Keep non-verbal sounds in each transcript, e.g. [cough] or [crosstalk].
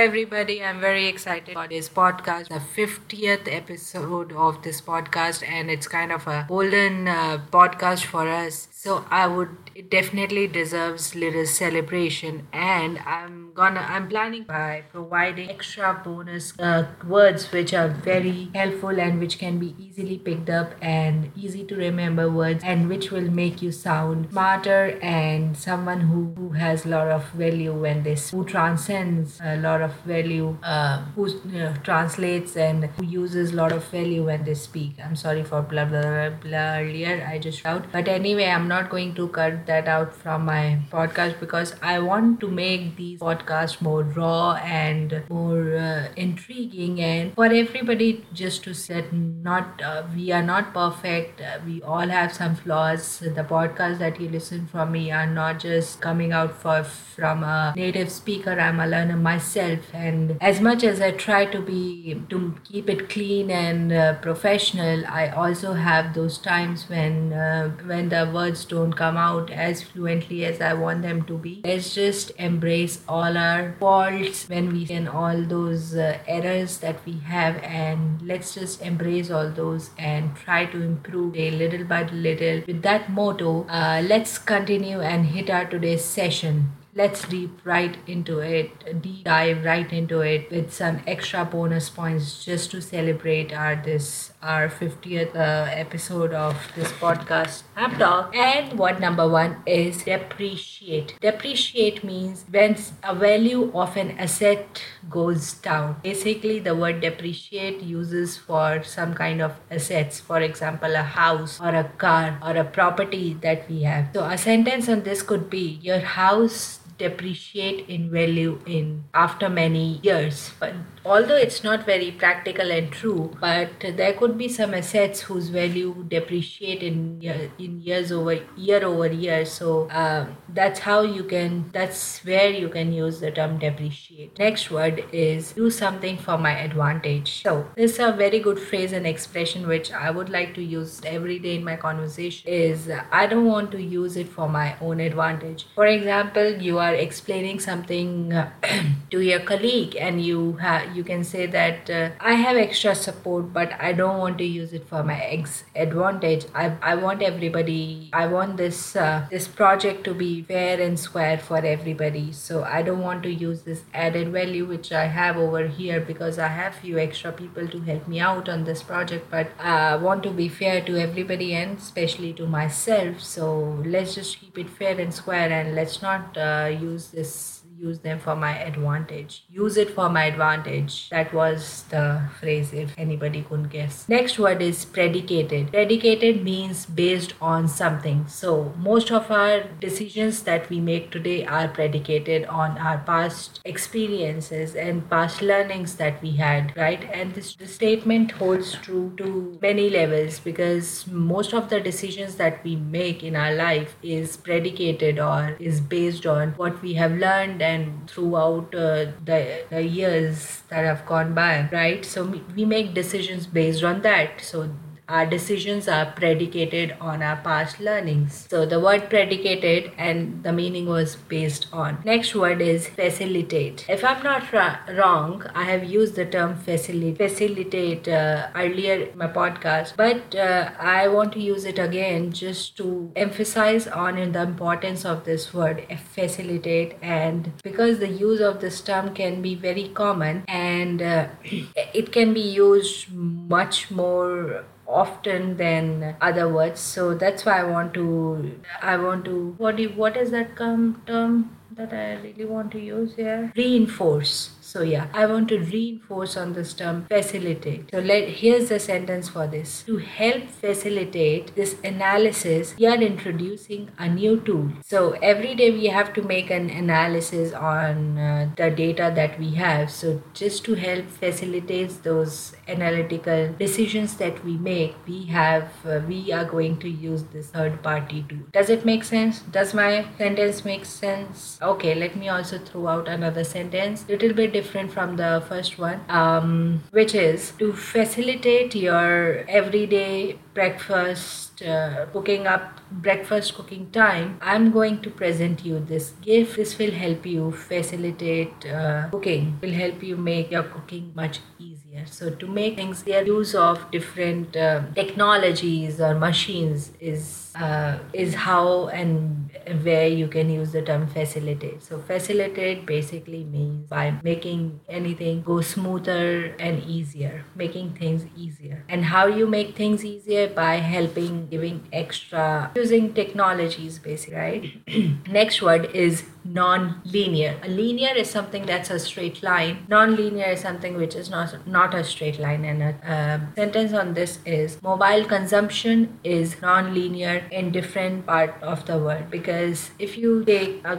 everybody. I'm very excited about this podcast, the 50th episode of this podcast, and it's kind of a golden uh, podcast for us. So I would it definitely deserves little celebration, and I'm gonna I'm planning by providing extra bonus uh, words which are very helpful and which can be easily picked up and easy to remember words and which will make you sound smarter and someone who, who has a lot of value when this who transcends a lot of value uh, who translates and who uses a lot of value when they speak. I'm sorry for blah blah blah, blah earlier i just out. But anyway i'm not going to cut that out from my podcast because i want to make these podcasts more raw and more uh, intriguing and for everybody just to set not uh, we are not perfect. Uh, we all have some flaws. The podcasts that you listen from me are not just coming out for from a native speaker. I'm a learner myself and as much as i try to be to keep it clean and uh, professional i also have those times when uh, when the words don't come out as fluently as i want them to be. Let's just embrace all our faults when we can all those uh, errors that we have and let's just embrace all those and try to improve a little by little. With that motto uh, let's continue and hit our today's session. Let's deep right into it deep dive right into it with some extra bonus points just to celebrate our this our 50th uh, episode of this podcast app talk. And what number one is depreciate. Depreciate means when a value of an asset goes down. Basically the word depreciate uses for some kind of assets. For example a house or a car or a property that we have. So a sentence on this could be your house depreciate in value in after many years. But although it's not very practical and true but there could be some assets whose value depreciate in in years over year over year. So um, that's how you can that's where you can use the term depreciate. Next word is do something for my advantage. So this is a very good phrase and expression which i would like to use every day in my conversation is i don't want to use it for my own advantage. For example you are explaining something [clears throat] to your colleague and you have you can say that uh, I have extra support, but I don't want to use it for my ex advantage. I, I want everybody. I want this uh, this project to be fair and square for everybody. So I don't want to use this added value which I have over here because I have few extra people to help me out on this project. But I want to be fair to everybody and especially to myself. So let's just keep it fair and square and let's not uh, use this use them for my advantage. Use it for my advantage. That was the phrase if anybody couldn't guess. Next word is predicated. Predicated means based on something. So most of our decisions that we make today are predicated on our past experiences and past learnings that we had, right? And this, this statement holds true to many levels because most of the decisions that we make in our life is predicated or is based on what we have learned and throughout uh, the, the years that have gone by right? So we make decisions based on that. So our decisions are predicated on our past learnings. So the word predicated and the meaning was based on. Next word is facilitate. If I'm not ra- wrong, I have used the term facilitate, facilitate uh, earlier in my podcast, but uh, I want to use it again just to emphasize on the importance of this word facilitate and because the use of this term can be very common and uh, [clears throat] it can be used much more often than other words. So that's why i want to i want to what do what is that term that i really want to use here reinforce so yeah, I want to reinforce on this term facilitate. So let here's the sentence for this. To help facilitate this analysis, we are introducing a new tool. So every day we have to make an analysis on uh, the data that we have. So just to help facilitate those analytical decisions that we make, we have uh, we are going to use this third party tool. Does it make sense? Does my sentence make sense? Okay, let me also throw out another sentence. A little bit different from the first one, um, which is to facilitate your everyday breakfast uh, cooking up breakfast cooking time i'm going to present you this gift this will help you facilitate uh, cooking will help you make your cooking much easier so to make things their use of different uh, technologies or machines is uh, is how and where you can use the term facilitate. So facilitate basically means by making anything go smoother and easier, making things easier. And how you make things easier by helping, giving extra, using technologies basically, right? [clears throat] Next word is non-linear. A linear is something that's a straight line. Non-linear is something which is not not a straight line. And a uh, sentence on this is mobile consumption is non-linear in different part of the world because if you take a,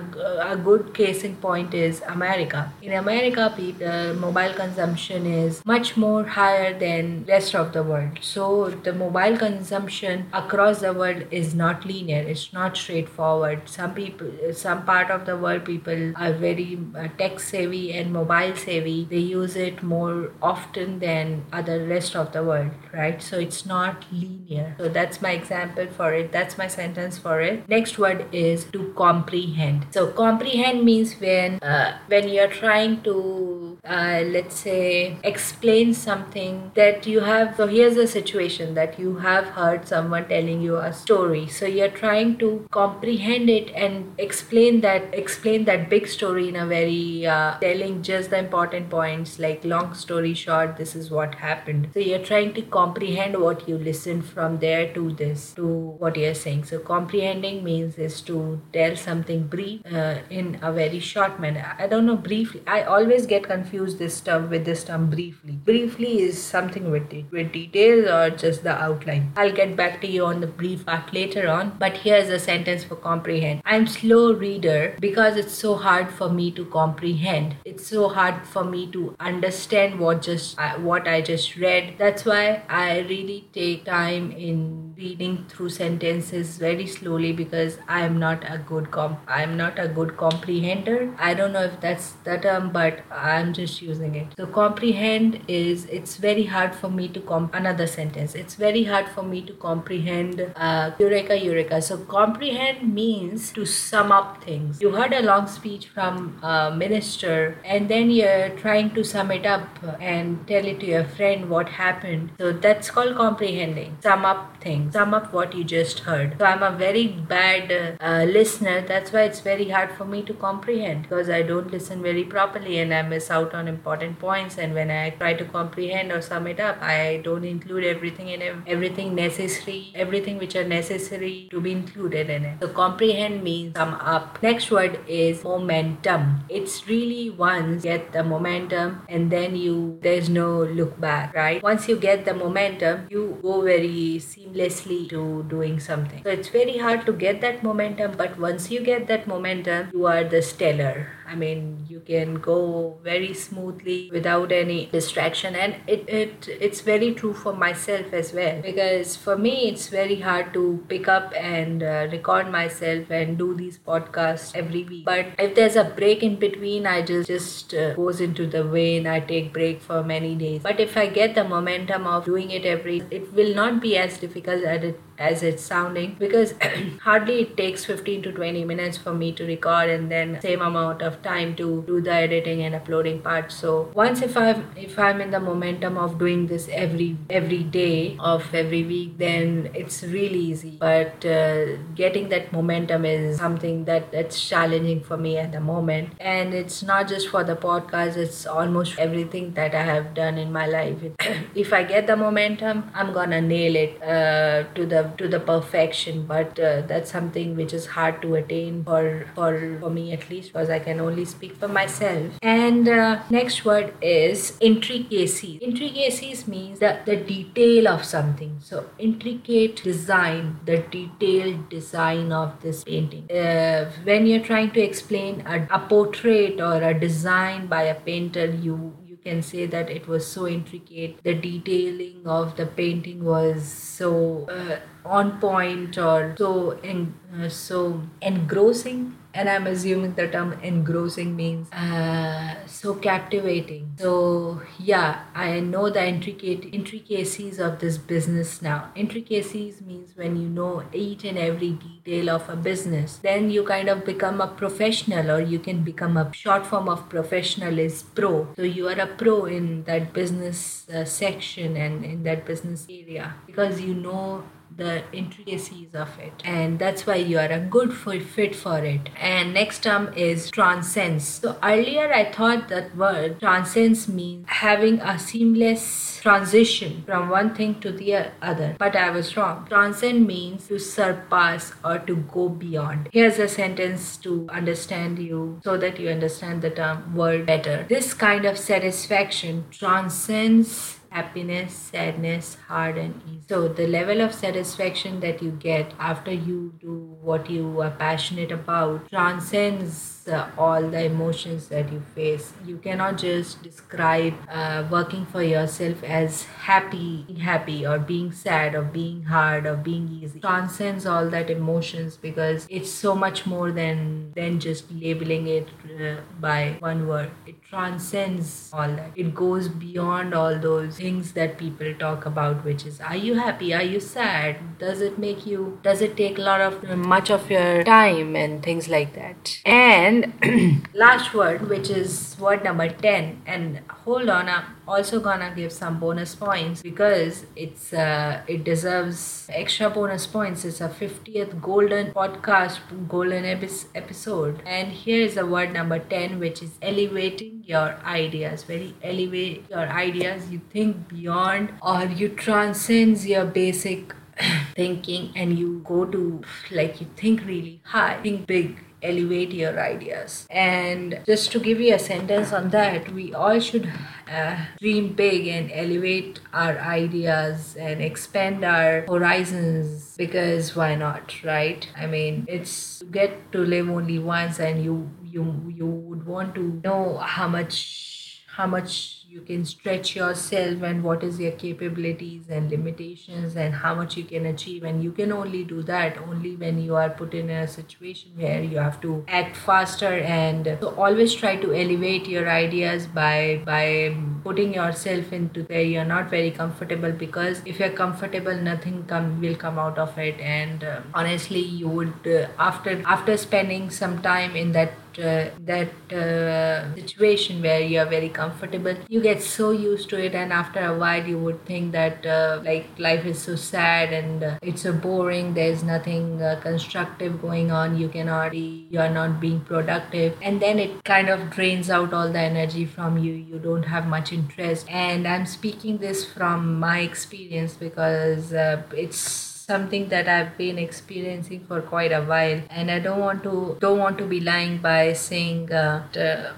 a good case in point is America. In America, people mobile consumption is much more higher than rest of the world. So the mobile consumption across the world is not linear. It's not straightforward. Some people, some part of the the world people are very uh, tech savvy and mobile savvy. They use it more often than other rest of the world right? So it's not linear. So that's my example for it. That's my sentence for it. Next word is to comprehend. So comprehend means when uh, when you're trying to uh, let's say explain something that you have so here's a situation that you have heard someone telling you a story. So you're trying to comprehend it and explain that explain that big story in a very uh, telling just the important points like long story short this is what happened. So you're trying to comprehend what you listen from there to this to what you're saying. So comprehending means is to tell something brief uh, in a very short manner. I don't know briefly i always get confused this term with this term briefly. Briefly is something with it with details or just the outline. I'll get back to you on the brief part later on but here's a sentence for comprehend. I'm slow reader because it's so hard for me to comprehend. It's so hard for me to understand what just uh, what i just read. That's why i really take time in reading through sentences very slowly because i am not a good comp i am not a good comprehender. I don't know if that's the term but i'm just using it. So comprehend is it's very hard for me to comp another sentence. It's very hard for me to comprehend uh, eureka eureka. So comprehend means to sum up things. You heard a long speech from a minister and then you're trying to sum it up and tell it to your friend what happened. So that's called comprehending. Sum up things. Sum up what you just heard. So i'm a very bad uh, listener. That's why it's very hard for me to comprehend because i don't listen very properly and i miss out on important points. And when i try to comprehend or sum it up i don't include everything in it, everything necessary everything which are necessary to be included in it. So comprehend means sum up. Next word is momentum. It's really once you get the momentum and then you there's no look back right? Once you get the momentum you go very seamlessly to doing something. So it's very hard to get that momentum but once you get that momentum you are the stellar I mean, you can go very smoothly without any distraction, and it, it it's very true for myself as well. Because for me, it's very hard to pick up and uh, record myself and do these podcasts every week. But if there's a break in between, I just just uh, goes into the vein. I take break for many days. But if I get the momentum of doing it every, it will not be as difficult as it as it's sounding because [clears throat] hardly it takes 15 to 20 minutes for me to record and then same amount of time to do the editing and uploading part. So once if i'm if i'm in the momentum of doing this every every day of every week then it's really easy. But uh, getting that momentum is something that that's challenging for me at the moment. And it's not just for the podcast it's almost everything that i have done in my life. [clears throat] If i get the momentum i'm gonna nail it uh, to the to the perfection but uh, that's something which is hard to attain for for for me at least because i can only speak for myself. And uh, next word is intricacies. Intricacies means the the detail of something. So intricate design the detailed design of this painting. Uh, when you're trying to explain a, a portrait or a design by a painter you can say that it was so intricate. The detailing of the painting was so uh, on point or so en- uh, so engrossing and I'm assuming the term engrossing means uh, so captivating. So yeah, I know the intricate intricacies of this business now. Intricacies means when you know each and every detail of a business, then you kind of become a professional, or you can become a short form of professional is pro. So you are a pro in that business uh, section and in that business area because you know the intricacies of it. And that's why you are a good fit for it. And next term is transcends. So earlier i thought that word transcends means having a seamless transition from one thing to the other. But i was wrong. Transcend means to surpass or to go beyond. Here's a sentence to understand you so that you understand the term word better. This kind of satisfaction transcends happiness, sadness, hard and easy. So the level of satisfaction that you get after you do what you are passionate about transcends uh, all the emotions that you face. You cannot just describe uh, working for yourself as happy, happy, or being sad, or being hard, or being easy. It transcends all that emotions because it's so much more than than just labeling it uh, by one word. It transcends all that. It goes beyond all those things that people talk about, which is, are you happy? Are you sad? Does it make you? Does it take a lot of much of your time and things like that? And and [clears throat] last word which is word number 10 and hold on i'm also gonna give some bonus points because it's uh, it deserves extra bonus points. It's a 50th golden podcast golden epi- episode. And here is the word number 10 which is elevating your ideas. Very elevate your ideas. You think beyond or you transcend your basic [clears throat] thinking and you go to like you think really high think big elevate your ideas. And just to give you a sentence on that, we all should uh, dream big and elevate our ideas and expand our horizons because why not, right? I mean, it's get to live only once and you you you would want to know how much how much you can stretch yourself and what is your capabilities and limitations and how much you can achieve. And you can only do that only when you are put in a situation where you have to act faster and so always try to elevate your ideas by by putting yourself into where you're not very comfortable because if you're comfortable nothing come will come out of it. And uh, honestly you would uh, after after spending some time in that uh, that uh, situation where you are very comfortable you get so used to it. And after a while you would think that uh, like life is so sad and uh, it's so boring. There's nothing uh, constructive going on. You cannot be you are not being productive. And then it kind of drains out all the energy from you. You don't have much interest and i'm speaking this from my experience because uh, it's something that I've been experiencing for quite a while, and I don't want to don't want to be lying by saying that uh,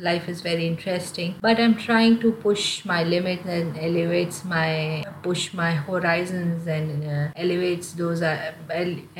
life is very interesting. But I'm trying to push my limits and elevates my push my horizons and uh, elevates those uh,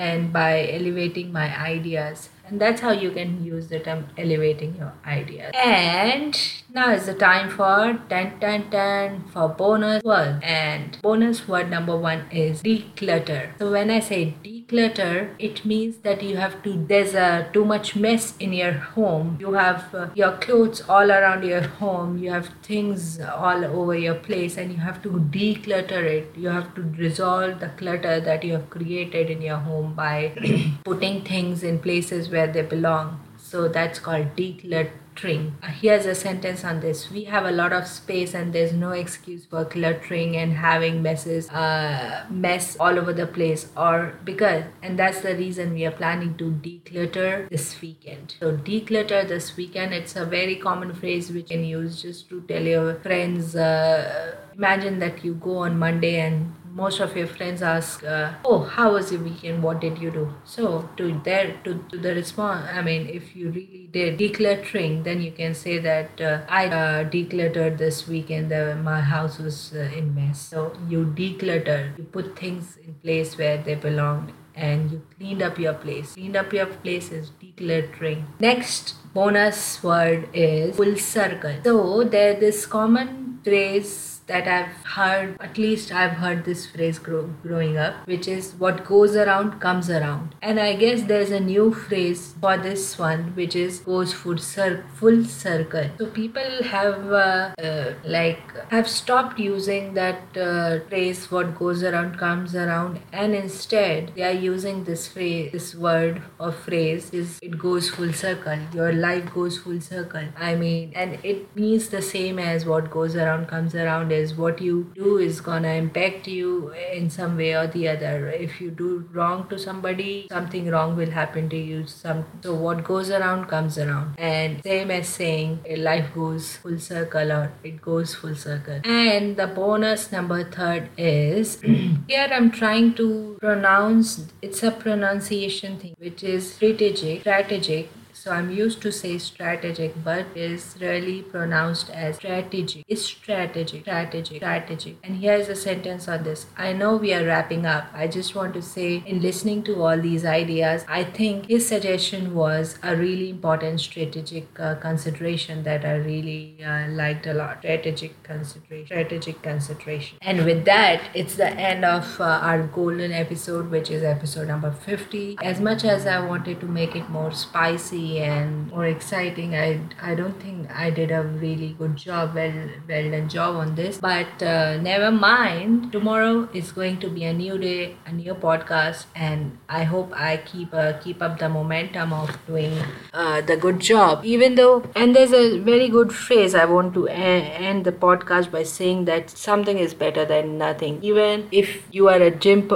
and by elevating my ideas and that's how you can use the term elevating your ideas. And now is the time for 10 10 10 for bonus word. And bonus word number one is declutter. So when i say declutter it means that you have to there's a too much mess in your home. You have uh, your clothes all around your home. You have things all over your place and you have to declutter it. You have to resolve the clutter that you have created in your home by [clears throat] putting things in places where they belong. So that's called decluttering. Here's a sentence on this. We have a lot of space and there's no excuse for cluttering and having messes, uh, mess all over the place or because, and that's the reason we are planning to declutter this weekend. So declutter this weekend, it's a very common phrase which you can use just to tell your friends, uh, imagine that you go on Monday and most of your friends ask, uh, "Oh, how was your weekend? What did you do?" So to their to, to the response, I mean, if you really did decluttering, then you can say that uh, I uh, decluttered this weekend. My house was uh, in mess. So you declutter. You put things in place where they belong and you cleaned up your place. Cleaned up your place is decluttering. Next bonus word is full circle. So there this common phrase that I've heard, at least I've heard this phrase grow, growing up, which is what goes around comes around. And I guess there's a new phrase for this one, which is goes full, cir- full circle. So people have uh, uh, like have stopped using that uh, phrase what goes around comes around and instead they are using this phrase this word or phrase is it goes full circle your life goes full circle i mean and it means the same as what goes around comes around what you do is gonna impact you in some way or the other. If you do wrong to somebody something wrong will happen to you. Some so what goes around comes around. And same as saying life goes full circle or it goes full circle. And the bonus number third is [clears throat] here i'm trying to pronounce it's a pronunciation thing which is strategic strategic so I'm used to say strategic, but is really pronounced as strategic. It's strategic, strategic, strategic. And here's a sentence on this. I know we are wrapping up. I just want to say, in listening to all these ideas, I think his suggestion was a really important strategic uh, consideration that I really uh, liked a lot. Strategic consideration, strategic consideration. And with that, it's the end of uh, our golden episode, which is episode number 50. As much as I wanted to make it more spicy and more exciting. I I don't think I did a really good job, well well done job on this. But uh, never mind. Tomorrow is going to be a new day, a new podcast, and I hope I keep uh, keep up the momentum of doing uh, the good job. Even though, and there's a very good phrase I want to end the podcast by saying that something is better than nothing. Even if you are a gym,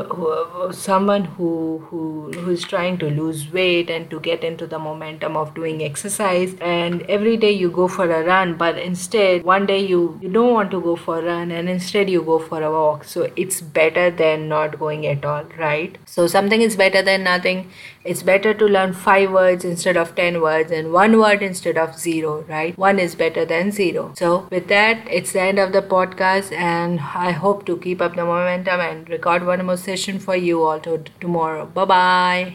someone who who who is trying to lose weight and to get into the momentum of doing exercise and every day you go for a run but instead one day you you don't want to go for a run and instead you go for a walk. So it's better than not going at all right? So something is better than nothing. It's better to learn five words instead of 10 words and one word instead of zero right? One is better than zero. So with that it's the end of the podcast and i hope to keep up the momentum and record one more session for you all to tomorrow. Bye bye